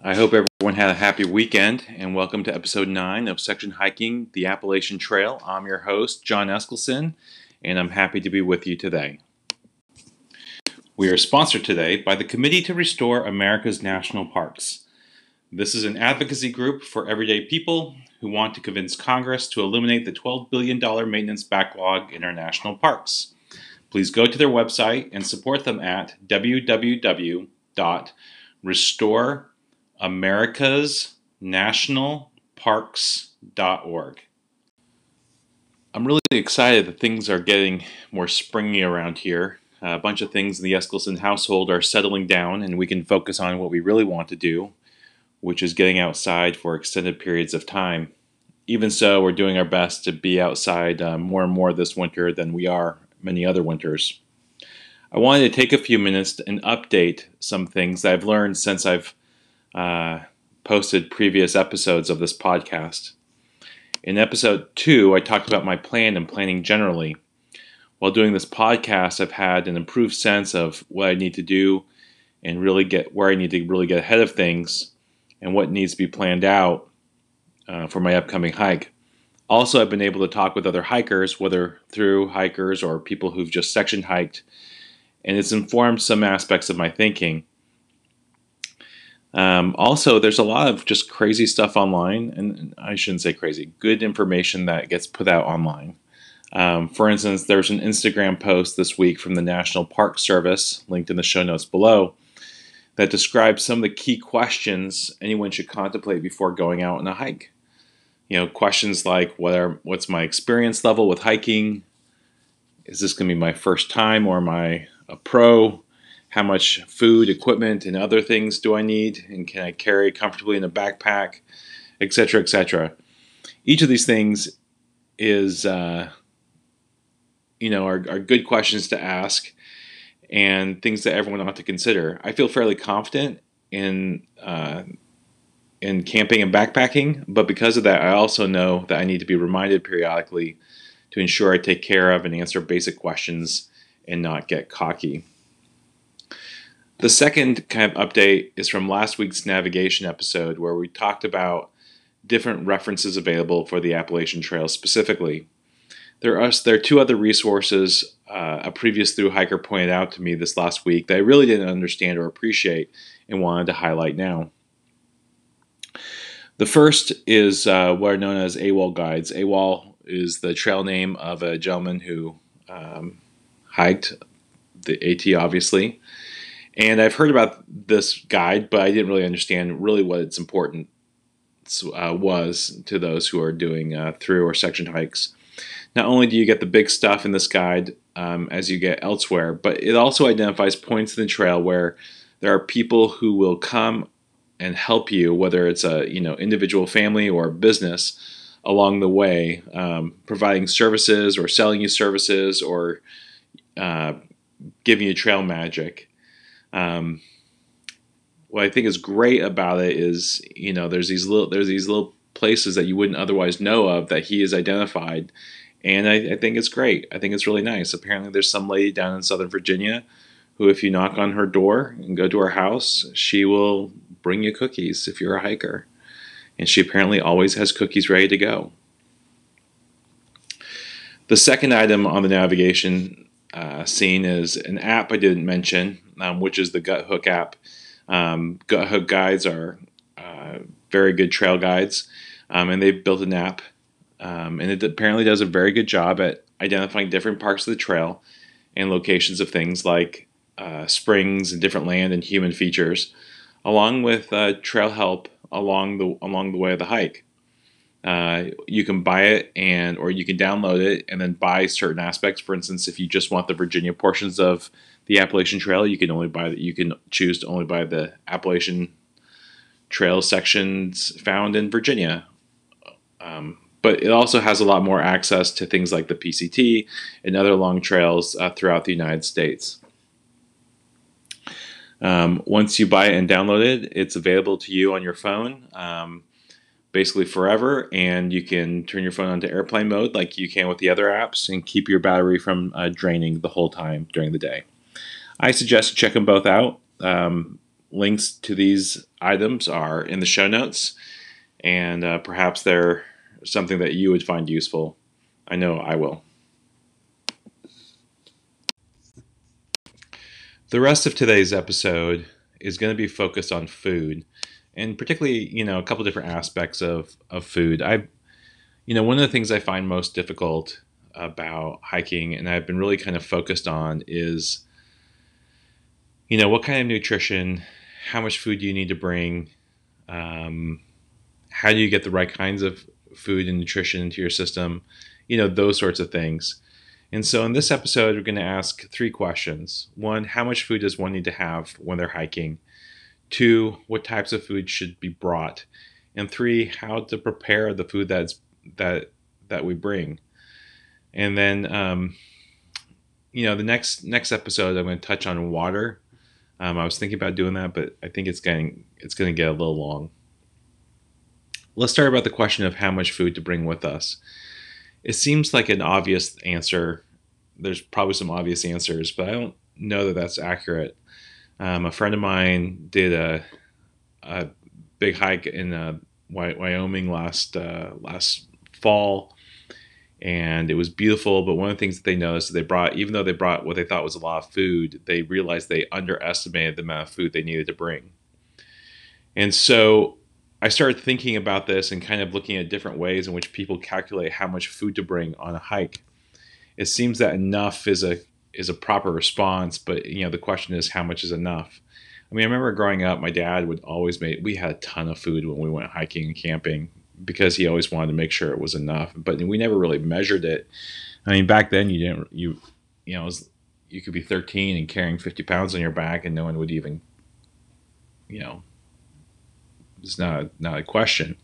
I hope everyone had a happy weekend and welcome to episode 9 of Section Hiking the Appalachian Trail. I'm your host, John Eskelson, and I'm happy to be with you today. We are sponsored today by the Committee to Restore America's National Parks. This is an advocacy group for everyday people who want to convince Congress to eliminate the $12 billion maintenance backlog in our national parks. Please go to their website and support them at www.restoreamericasnationalparks.org. I'm really excited that things are getting more springy around here. Uh, a bunch of things in the Eskelson household are settling down, and we can focus on what we really want to do, which is getting outside for extended periods of time. Even so, we're doing our best to be outside uh, more and more this winter than we are many other winters. I wanted to take a few minutes and update some things that I've learned since I've uh, posted previous episodes of this podcast. In episode two, I talked about my plan and planning generally. While doing this podcast, I've had an improved sense of what I need to do and really get where I need to really get ahead of things and what needs to be planned out uh, for my upcoming hike. Also, I've been able to talk with other hikers, whether through hikers or people who've just section hiked, and it's informed some aspects of my thinking. Um, also, there's a lot of just crazy stuff online, and I shouldn't say crazy, good information that gets put out online. Um, for instance, there's an Instagram post this week from the National Park Service, linked in the show notes below, that describes some of the key questions anyone should contemplate before going out on a hike. You know, questions like what are, what's my experience level with hiking? Is this going to be my first time or am I a pro? How much food, equipment, and other things do I need? And can I carry comfortably in a backpack, etc., etc. Each of these things is, uh, you know, are, are good questions to ask and things that everyone ought to consider. I feel fairly confident in uh, in camping and backpacking, but because of that, I also know that I need to be reminded periodically to ensure I take care of and answer basic questions and not get cocky. The second kind of update is from last week's navigation episode, where we talked about different references available for the Appalachian Trail specifically. There are, there are two other resources uh, a previous through hiker pointed out to me this last week that I really didn't understand or appreciate and wanted to highlight now. The first is uh, what are known as AWOL guides. AWOL is the trail name of a gentleman who um, hiked the AT, obviously. And I've heard about this guide, but I didn't really understand really what its importance uh, was to those who are doing uh, through or section hikes. Not only do you get the big stuff in this guide um, as you get elsewhere, but it also identifies points in the trail where there are people who will come and help you, whether it's a you know individual family or business, along the way, um, providing services or selling you services or uh, giving you trail magic. Um, what I think is great about it is you know there's these little there's these little places that you wouldn't otherwise know of that he has identified, and I, I think it's great. I think it's really nice. Apparently, there's some lady down in Southern Virginia who, if you knock on her door and go to her house, she will bring you cookies if you're a hiker. And she apparently always has cookies ready to go. The second item on the navigation uh, scene is an app I didn't mention, um, which is the Guthook app. Um, Guthook guides are uh, very good trail guides, um, and they've built an app, um, and it apparently does a very good job at identifying different parts of the trail and locations of things like uh, springs and different land and human features along with uh, trail help along the along the way of the hike. Uh, you can buy it and or you can download it and then buy certain aspects. For instance, if you just want the Virginia portions of the Appalachian Trail, you can only buy that. You can choose to only buy the Appalachian Trail sections found in Virginia. Um, but it also has a lot more access to things like the PCT and other long trails uh, throughout the United States. Um, once you buy it and download it, it's available to you on your phone um, basically forever. And you can turn your phone onto airplane mode like you can with the other apps and keep your battery from uh, draining the whole time during the day. I suggest check them both out. Um, links to these items are in the show notes, and uh, perhaps they're something that you would find useful. I know I will. The rest of today's episode is going to be focused on food, and particularly, you know, a couple different aspects of of food. I, you know, one of the things I find most difficult about hiking, and I've been really kind of focused on is, you know, what kind of nutrition, how much food do you need to bring, um, how do you get the right kinds of food and nutrition into your system, you know, those sorts of things. And so in this episode, we're going to ask three questions. One, how much food does one need to have when they're hiking? Two, what types of food should be brought? And three, how to prepare the food that's that that we bring. And then, um, you know, the next next episode, I'm going to touch on water. Um, I was thinking about doing that, but I think it's getting it's going to get a little long. Let's start about the question of how much food to bring with us it seems like an obvious answer. There's probably some obvious answers, but I don't know that that's accurate. Um, a friend of mine did a, a big hike in uh, Wyoming last uh, last fall, and it was beautiful. But one of the things that they noticed, they brought, even though they brought what they thought was a lot of food, they realized they underestimated the amount of food they needed to bring. And so I started thinking about this and kind of looking at different ways in which people calculate how much food to bring on a hike. It seems that enough is a is a proper response, but you know the question is how much is enough. I mean, I remember growing up, my dad would always make we had a ton of food when we went hiking and camping because he always wanted to make sure it was enough. But we never really measured it. I mean, back then you didn't you you know was, you could be 13 and carrying 50 pounds on your back and no one would even you know it's not a, not a question.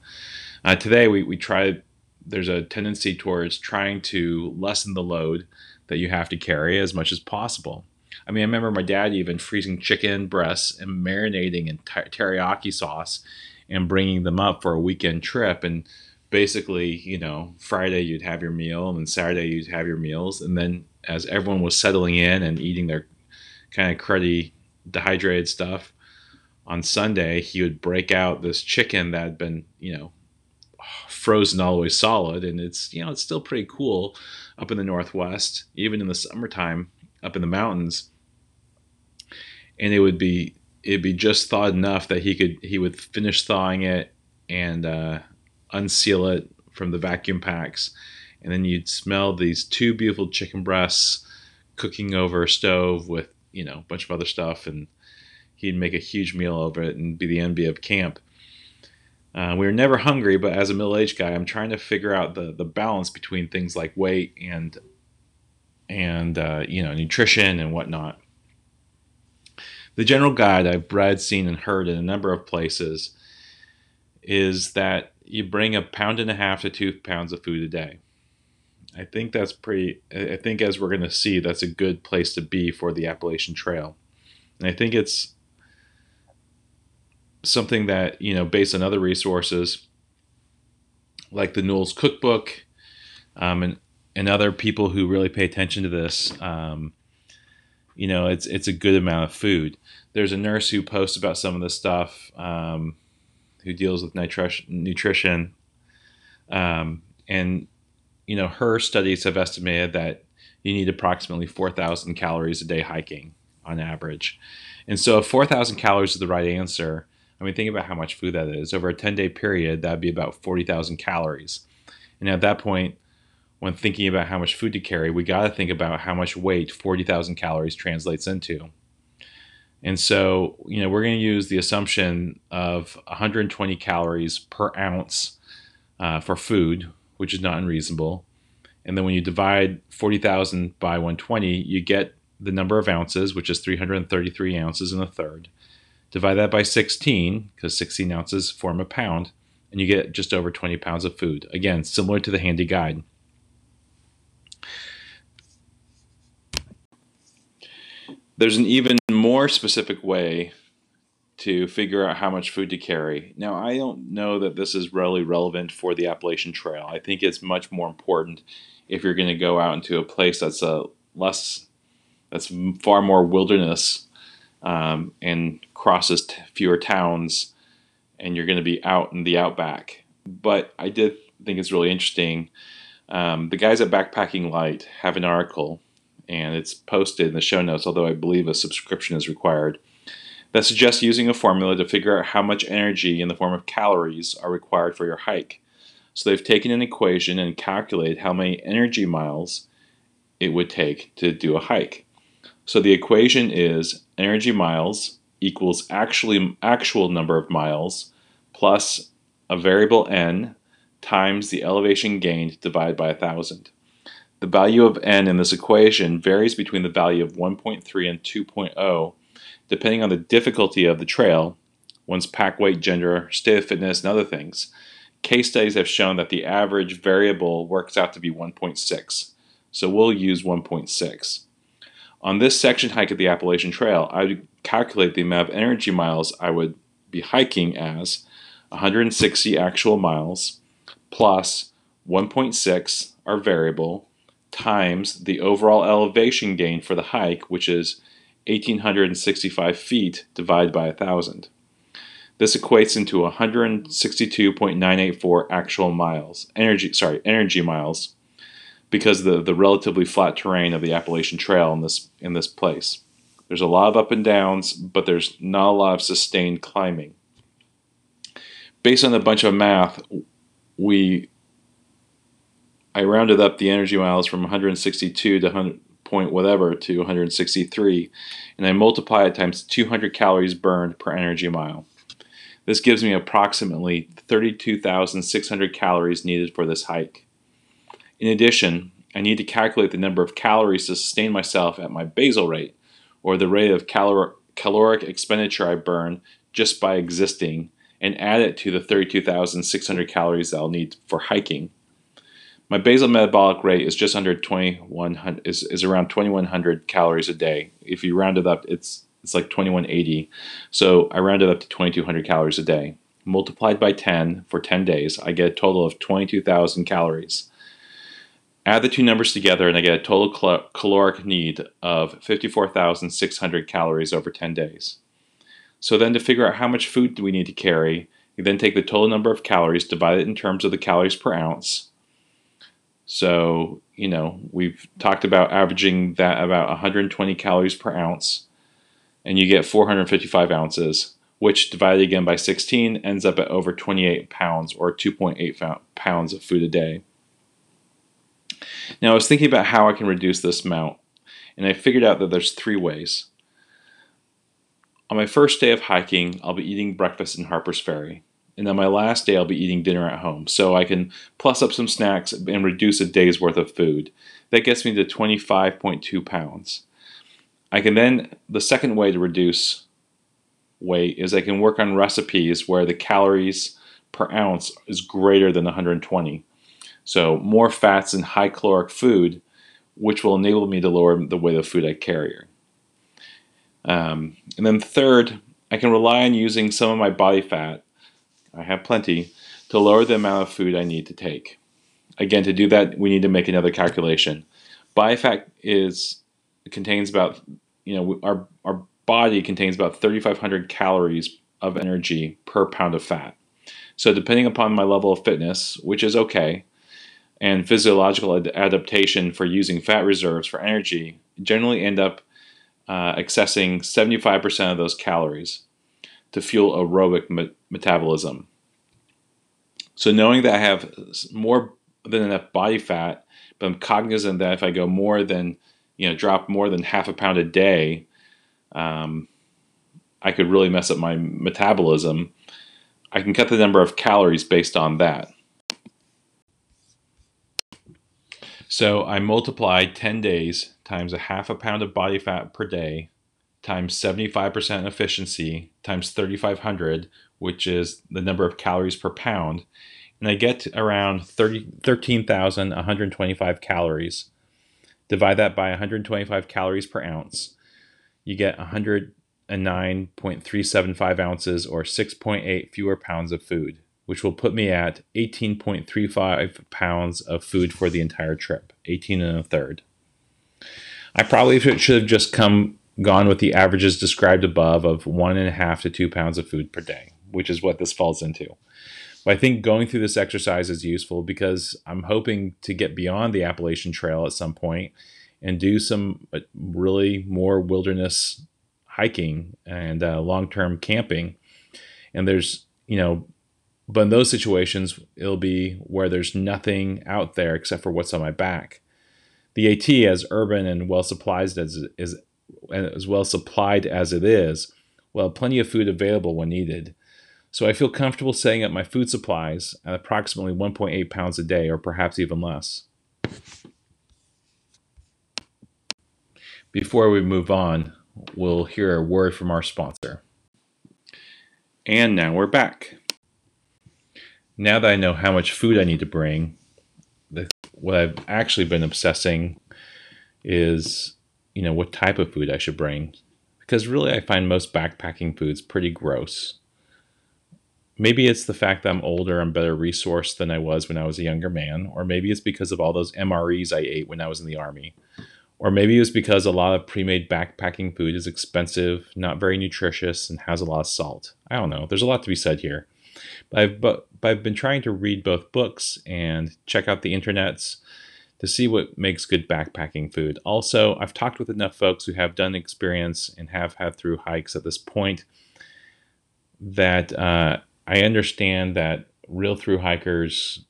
Uh, today, we, we try, there's a tendency towards trying to lessen the load that you have to carry as much as possible. I mean, I remember my dad even freezing chicken breasts and marinating in teriyaki sauce and bringing them up for a weekend trip. And basically, you know, Friday you'd have your meal, and then Saturday you'd have your meals. And then as everyone was settling in and eating their kind of cruddy, dehydrated stuff, on Sunday, he would break out this chicken that had been, you know, frozen way solid, and it's you know it's still pretty cool up in the northwest, even in the summertime up in the mountains. And it would be it'd be just thawed enough that he could he would finish thawing it and uh, unseal it from the vacuum packs, and then you'd smell these two beautiful chicken breasts cooking over a stove with you know a bunch of other stuff and he'd make a huge meal over it and be the envy of camp. Uh, we were never hungry, but as a middle-aged guy, I'm trying to figure out the the balance between things like weight and and uh, you know nutrition and whatnot. The general guide I've read, seen, and heard in a number of places is that you bring a pound and a half to two pounds of food a day. I think that's pretty. I think as we're going to see, that's a good place to be for the Appalachian Trail, and I think it's something that you know based on other resources like the NOLS Cookbook um, and and other people who really pay attention to this. Um, you know, it's it's a good amount of food. There's a nurse who posts about some of this stuff, um, who deals with nutrition, nutrition, um, and you know her studies have estimated that you need approximately 4,000 calories a day hiking on average. And so, if 4,000 calories is the right answer, I mean, think about how much food that is. Over a 10 day period, that'd be about 40,000 calories. And at that point, when thinking about how much food to carry, we got to think about how much weight 40,000 calories translates into. And so, you know, we're going to use the assumption of 120 calories per ounce uh, for food, which is not unreasonable. And then when you divide 40,000 by 120, you get the number of ounces, which is 333 ounces and a third. Divide that by 16, because 16 ounces form a pound, and you get just over 20 pounds of food. Again, similar to the handy guide. There's an even more specific way to figure out how much food to carry. Now, I don't know that this is really relevant for the Appalachian Trail. I think it's much more important if you're going to go out into a place that's a less, that's far more wilderness um, and crosses t- fewer towns, and you're going to be out in the outback. But I did think it's really interesting. Um, the guys at Backpacking Light have an article, and it's posted in the show notes, although I believe a subscription is required, that suggests using a formula to figure out how much energy in the form of calories are required for your hike. So they've taken an equation and calculated how many energy miles it would take to do a hike. So the equation is energy miles equals actually actual number of miles plus a variable n times the elevation gained divided by 1000. The value of n in this equation varies between the value of 1.3 and 2.0 depending on the difficulty of the trail, one's pack weight, gender, state of fitness, and other things. Case studies have shown that the average variable works out to be 1.6, so we'll use 1.6. On this section hike of the Appalachian Trail, I calculate the amount of energy miles I would be hiking as 160 actual miles plus 1.6 our variable times the overall elevation gain for the hike, which is 1,865 feet divided by 1,000. This equates into 162.984 actual miles, energy, sorry, energy miles, because the, the relatively flat terrain of the Appalachian Trail in this, in this place. There's a lot of up and downs, but there's not a lot of sustained climbing. Based on a bunch of math, we I rounded up the energy miles from 162 to 100, point whatever to 163, and I multiply it times 200 calories burned per energy mile. This gives me approximately 32,600 calories needed for this hike. In addition, I need to calculate the number of calories to sustain myself at my basal rate, or the rate of calor- caloric expenditure I burn just by existing, and add it to the 32,600 calories that I'll need for hiking. My basal metabolic rate is just under 2100 is, is around 2100 calories a day. If you round it up, it's it's like 2180. So I rounded up to 2200 calories a day. Multiplied by 10 for 10 days, I get a total of 22,000 calories. Add the two numbers together and I get a total cal- caloric need of 54,600 calories over 10 days. So then to figure out how much food do we need to carry, you then take the total number of calories, divide it in terms of the calories per ounce, so, you know, we've talked about averaging that about 120 calories per ounce, and you get 455 ounces, which divided again by 16 ends up at over 28 pounds or 2.8 pounds of food a day. Now, I was thinking about how I can reduce this amount, and I figured out that there's three ways. On my first day of hiking, I'll be eating breakfast in Harper's Ferry and on my last day I'll be eating dinner at home. So I can plus up some snacks and reduce a day's worth of food. That gets me to 25.2 pounds. I can then, the second way to reduce weight is I can work on recipes where the calories per ounce is greater than 120. So more fats and high caloric food, which will enable me to lower the weight of food I carry. Um, and then third, I can rely on using some of my body fat I have plenty, to lower the amount of food I need to take. Again, to do that, we need to make another calculation. Body fat is contains about you know our our body contains about 3,500 calories of energy per pound of fat. So depending upon my level of fitness, which is okay, and physiological ad- adaptation for using fat reserves for energy, generally end up uh, accessing 75% of those calories to fuel aerobic me- metabolism. So knowing that I have more than enough body fat, but I'm cognizant that if I go more than, you know, drop more than half a pound a day, um, I could really mess up my metabolism. I can cut the number of calories based on that. So I multiplied 10 days times a half a pound of body fat per day times 75% efficiency times 3500 which is the number of calories per pound. And i get around 30, 13125 calories. Divide that by 125 calories per ounce. You get 109.375 ounces or 6.8 fewer pounds of food which will put me at 18.35 pounds of food for the entire trip 18 and a third i probably should have just come gone with the averages described above of one and a half to two pounds of food per day, which is what this falls into. But I think going through this exercise is useful because I'm hoping to get beyond the Appalachian Trail at some point and do some uh, really more wilderness hiking and uh, long term camping. And there's, you know, but in those situations, it'll be where there's nothing out there except for what's on my back. The AT, as urban and well supplied as is, as well supplied as it is, will have plenty of food available when needed. So I feel comfortable setting up my food supplies at approximately 1.8 pounds a day, or perhaps even less. Before we move on, we'll hear a word from our sponsor. And now we're back. Now that I know how much food I need to bring, the, what I've actually been obsessing is, you know, what type of food I should bring. Because really, I find most backpacking foods pretty gross. Maybe it's the fact that I'm older and better resourced than I was when I was a younger man, or maybe it's because of all those MREs I ate when I was in the army. Or maybe it was because a lot of pre made backpacking food is expensive, not very nutritious, and has a lot of salt. I don't know. There's a lot to be said here. But I've, but, I've been trying to read both books and check out the internets to see what makes good backpacking food. Also, I've talked with enough folks who have done experience and have had through hikes at this point that uh, I understand that real through hikers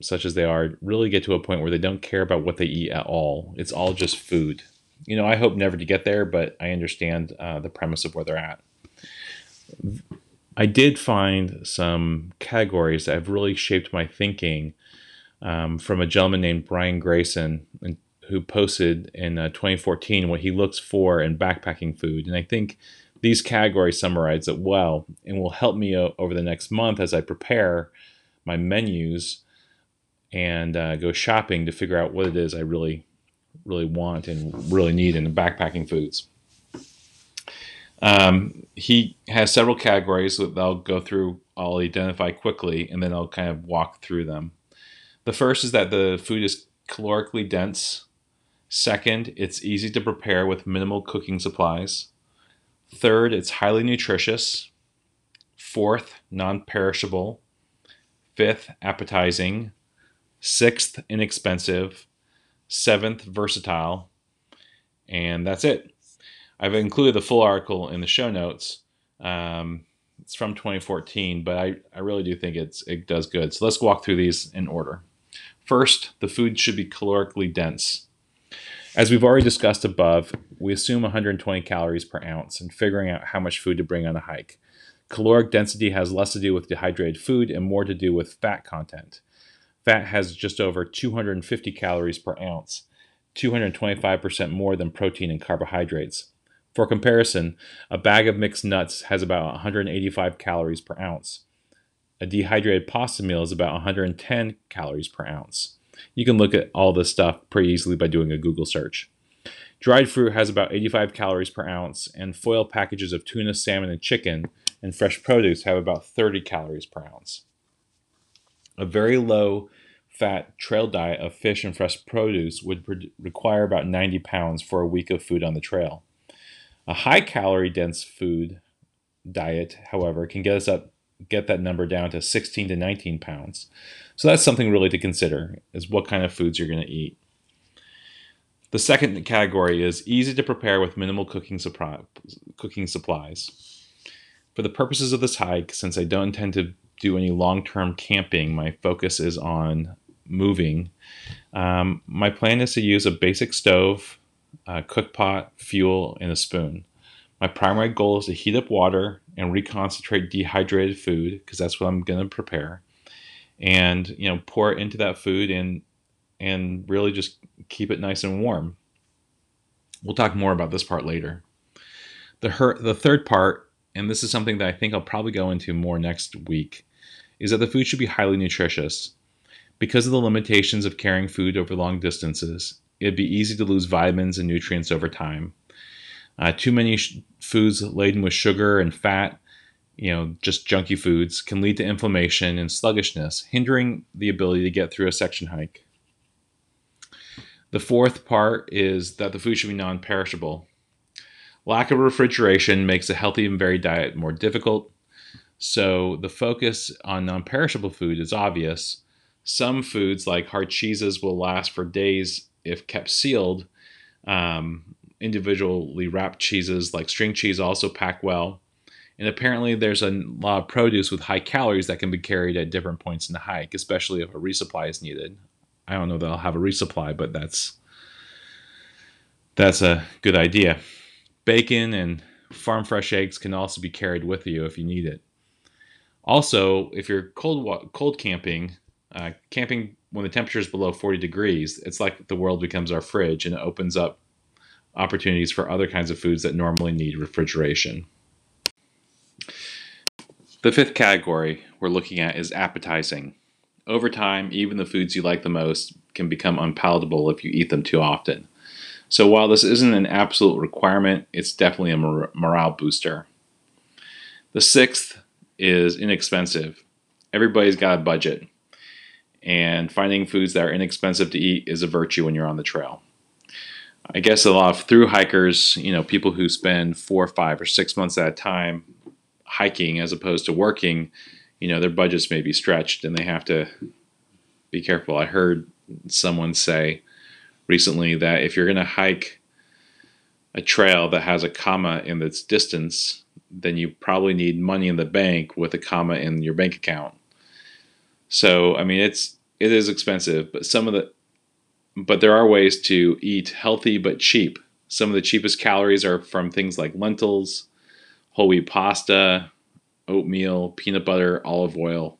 such as they are, really get to a point where they don't care about what they eat at all. It's all just food. You know, I hope never to get there, but I understand uh, the premise of where they're at. I did find some categories that have really shaped my thinking um, from a gentleman named Brian Grayson, who posted in uh, 2014 what he looks for in backpacking food. And I think these categories summarize it well and will help me o- over the next month as I prepare my menus and uh, go shopping to figure out what it is I really, really want and really need in the backpacking foods. Um, he has several categories that I'll go through, I'll identify quickly, and then I'll kind of walk through them. The first is that the food is calorically dense. Second, it's easy to prepare with minimal cooking supplies. Third, it's highly nutritious. Fourth, non perishable. Fifth, appetizing sixth, inexpensive, seventh, versatile, and that's it. I've included the full article in the show notes. Um, it's from 2014, but I, I really do think it's it does good. So let's walk through these in order. First, the food should be calorically dense. As we've already discussed above, we assume 120 calories per ounce in figuring out how much food to bring on a hike. Caloric density has less to do with dehydrated food and more to do with fat content. Fat has just over 250 calories per ounce, 225% more than protein and carbohydrates. For comparison, a bag of mixed nuts has about 185 calories per ounce. A dehydrated pasta meal is about 110 calories per ounce. You can look at all this stuff pretty easily by doing a Google search. Dried fruit has about 85 calories per ounce, and foil packages of tuna, salmon, and chicken and fresh produce have about 30 calories per ounce. A very low fat trail diet of fish and fresh produce would require about 90 pounds for a week of food on the trail. A high calorie dense food diet, however, can get us up get that number down to 16 to 19 pounds. So that's something really to consider is what kind of foods you're going to eat. The second category is easy to prepare with minimal cooking, supply, cooking supplies. For the purposes of this hike, since I don't intend to do any long term camping. My focus is on moving. Um, my plan is to use a basic stove, a cook pot, fuel, and a spoon. My primary goal is to heat up water and reconcentrate dehydrated food because that's what I'm going to prepare, and you know pour it into that food and and really just keep it nice and warm. We'll talk more about this part later. The her- the third part, and this is something that I think I'll probably go into more next week, is that the food should be highly nutritious. Because of the limitations of carrying food over long distances, it'd be easy to lose vitamins and nutrients over time. Uh, too many sh- foods laden with sugar and fat, you know, just junky foods, can lead to inflammation and sluggishness, hindering the ability to get through a section hike. The fourth part is that the food should be non perishable. Lack of refrigeration makes a healthy and varied diet more difficult. So the focus on non perishable food is obvious. Some foods, like hard cheeses, will last for days if kept sealed. Um, individually wrapped cheeses, like string cheese, also pack well. And apparently, there's a lot of produce with high calories that can be carried at different points in the hike, especially if a resupply is needed. I don't know that I'll have a resupply, but that's that's a good idea. Bacon and farm fresh eggs can also be carried with you if you need it. Also, if you're cold cold camping, uh, camping when the temperature is below 40 degrees, it's like the world becomes our fridge and it opens up opportunities for other kinds of foods that normally need refrigeration. The fifth category we're looking at is appetizing. Over time, even the foods you like the most can become unpalatable if you eat them too often. So while this isn't an absolute requirement, it's definitely a mor- morale booster. The sixth is inexpensive. Everybody's got a budget, and finding foods that are inexpensive to eat is a virtue when you're on the trail. I guess a lot of through hikers, you know, people who spend four, five, or six months at a time hiking as opposed to working, you know, their budgets may be stretched and they have to be careful. I heard someone say recently that if you're going to hike a trail that has a comma in its distance, then you probably need money in the bank with a comma in your bank account. So, I mean, it's it is expensive, but some of the but there are ways to eat healthy but cheap. Some of the cheapest calories are from things like lentils, whole wheat pasta, oatmeal, peanut butter, olive oil.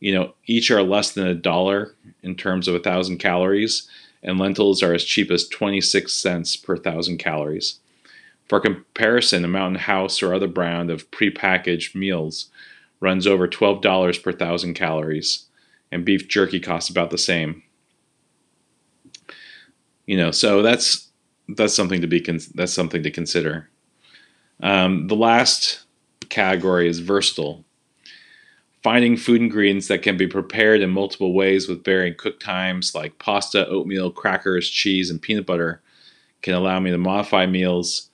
You know, each are less than a dollar in terms of a thousand calories, and lentils are as cheap as 26 cents per thousand calories. For comparison, a Mountain House or other brand of prepackaged meals runs over $12 per thousand calories, and beef jerky costs about the same. You know, so that's that's something to be that's something to consider. Um, the last category is versatile. Finding food ingredients that can be prepared in multiple ways with varying cook times, like pasta, oatmeal, crackers, cheese, and peanut butter, can allow me to modify meals.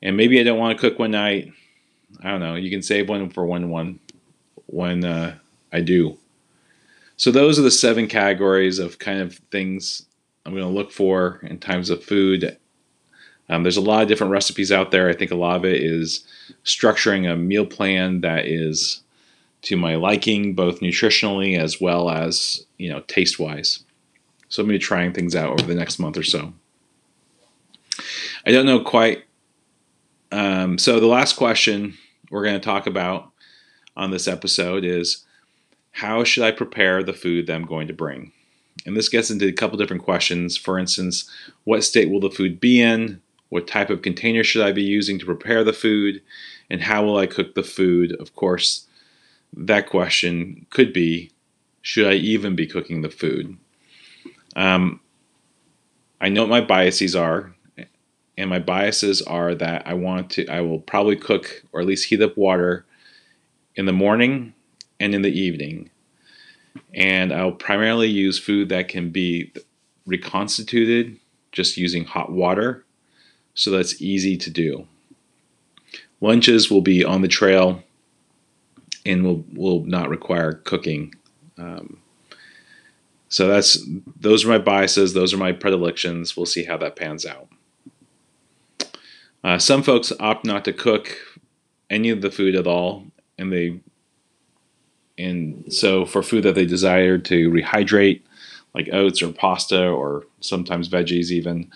And maybe I don't want to cook one night. I don't know. You can save one for one one when uh, I do. So those are the seven categories of kind of things I'm going to look for in times of food um, there's a lot of different recipes out there. I think a lot of it is structuring a meal plan that is to my liking, both nutritionally as well as you know taste wise. So I'm going to be trying things out over the next month or so. I don't know quite. Um, so the last question we're going to talk about on this episode is how should I prepare the food that I'm going to bring? And this gets into a couple different questions. For instance, what state will the food be in? What type of container should I be using to prepare the food? And how will I cook the food? Of course, that question could be should I even be cooking the food? Um, I know what my biases are, and my biases are that I want to, I will probably cook or at least heat up water in the morning and in the evening. And I'll primarily use food that can be reconstituted just using hot water so that's easy to do. Lunches will be on the trail and will will not require cooking. Um, so that's those are my biases. Those are my predilections. We'll see how that pans out. Uh, some folks opt not to cook any of the food at all, and they and so for food that they desire to rehydrate, like oats or pasta or sometimes veggies even,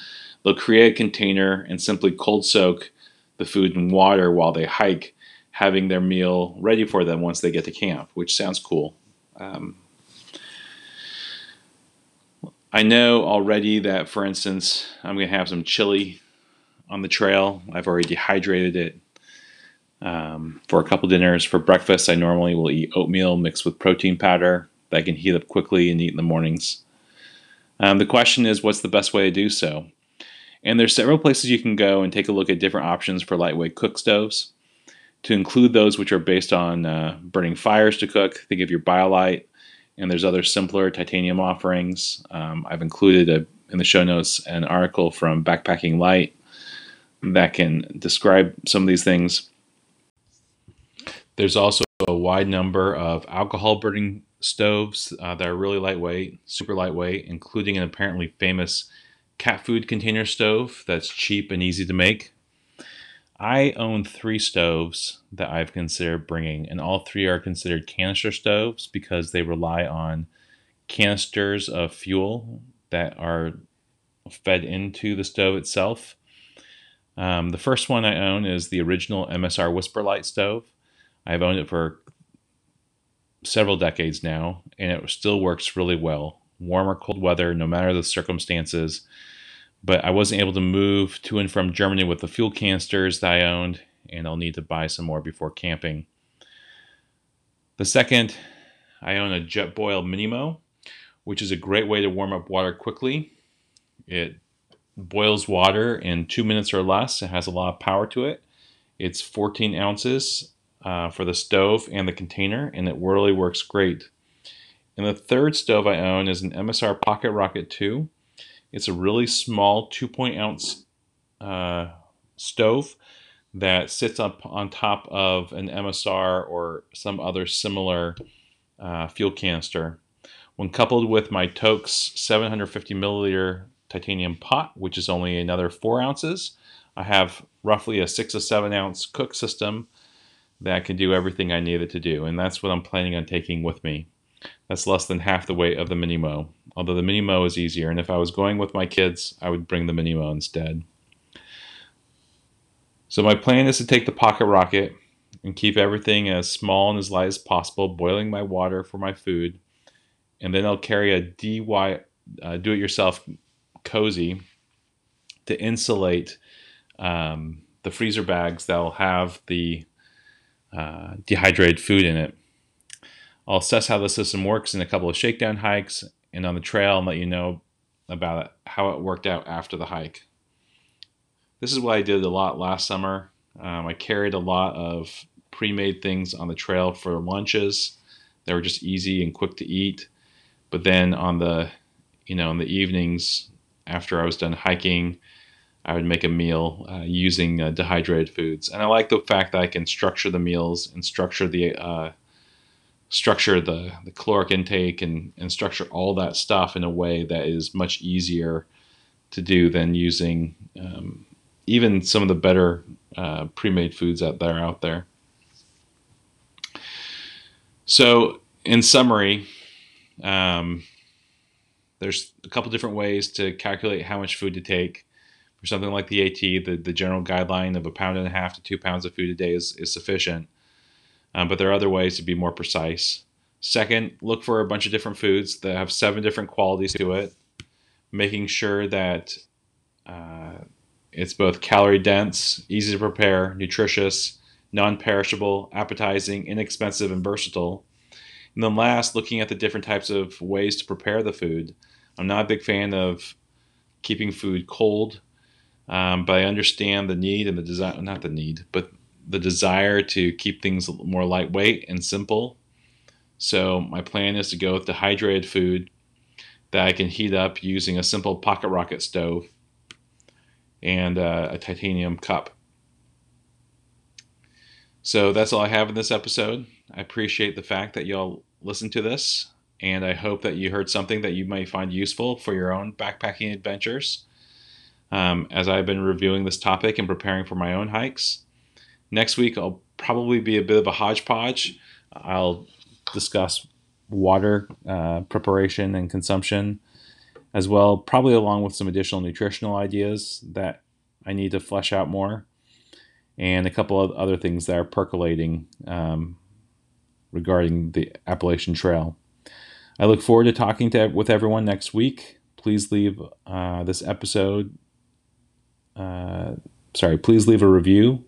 They'll create a container and simply cold soak the food in water while they hike, having their meal ready for them once they get to camp, which sounds cool. Um, I know already that, for instance, I'm going to have some chili on the trail. I've already dehydrated it um, for a couple dinners. For breakfast, I normally will eat oatmeal mixed with protein powder that I can heat up quickly and eat in the mornings. Um, the question is, what's the best way to do so? And there's several places you can go and take a look at different options for lightweight cook stoves. To include those which are based on uh, burning fires to cook, think of your BioLite, and there's other simpler titanium offerings. Um, I've included a, in the show notes an article from Backpacking Light that can describe some of these things. There's also a wide number of alcohol burning stoves uh, that are really lightweight, super lightweight, including an apparently famous cat food container stove that's cheap and easy to make. I own three stoves that I've considered bringing, and all three are considered canister stoves because they rely on canisters of fuel that are fed into the stove itself. Um, the first one I own is the original MSR Whisperlite stove. I've owned it for several decades now, and it still works really well. Warm or cold weather, no matter the circumstances. But I wasn't able to move to and from Germany with the fuel canisters that I owned, and I'll need to buy some more before camping. The second, I own a Jetboil Minimo, which is a great way to warm up water quickly. It boils water in two minutes or less. It has a lot of power to it. It's 14 ounces uh, for the stove and the container, and it really works great. And the third stove I own is an MSR Pocket Rocket 2. It's a really small 2 ounce uh, stove that sits up on top of an MSR or some other similar uh, fuel canister. When coupled with my Toaks 750 milliliter titanium pot, which is only another 4 ounces, I have roughly a 6 or 7 ounce cook system that can do everything I need it to do. And that's what I'm planning on taking with me. That's less than half the weight of the Minimo, although the Minimo is easier. And if I was going with my kids, I would bring the Minimo instead. So my plan is to take the Pocket Rocket and keep everything as small and as light as possible, boiling my water for my food. And then I'll carry a DIY, uh, do-it-yourself cozy to insulate um, the freezer bags that will have the uh, dehydrated food in it. I'll assess how the system works in a couple of shakedown hikes and on the trail and let you know about how it worked out after the hike. This is what I did a lot last summer. Um, I carried a lot of pre-made things on the trail for lunches. They were just easy and quick to eat. But then on the, you know, in the evenings after I was done hiking, I would make a meal uh, using uh, dehydrated foods, and I like the fact that I can structure the meals and structure the uh, structure the, the caloric intake and, and structure all that stuff in a way that is much easier to do than using um, even some of the better uh, pre-made foods that are out there. So, in summary, um, there's a couple different ways to calculate how much food to take something like the AT, the, the general guideline of a pound and a half to two pounds of food a day is, is sufficient. Um, but there are other ways to be more precise. Second, look for a bunch of different foods that have seven different qualities to it, making sure that uh, it's both calorie dense, easy to prepare, nutritious, non perishable, appetizing, inexpensive, and versatile. And then last, looking at the different types of ways to prepare the food. I'm not a big fan of keeping food cold um, but I understand the need and the desire, not the need, but the desire to keep things more lightweight and simple. So my plan is to go with dehydrated food that I can heat up using a simple pocket rocket stove and uh, a titanium cup. So that's all I have in this episode. I appreciate the fact that y'all listened to this, and I hope that you heard something that you might find useful for your own backpacking adventures um, as I've been reviewing this topic and preparing for my own hikes. Next week, I'll probably be a bit of a hodgepodge. I'll discuss water uh, preparation and consumption as well, probably along with some additional nutritional ideas that I need to flesh out more, and a couple of other things that are percolating um, regarding the Appalachian Trail. I look forward to talking to with everyone next week. Please leave uh, this episode uh, sorry, please leave a review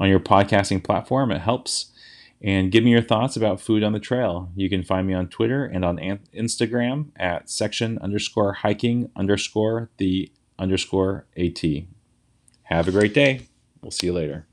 on your podcasting platform. It helps. And give me your thoughts about food on the trail. You can find me on Twitter and on Instagram at section underscore hiking underscore the underscore AT. Have a great day. We'll see you later.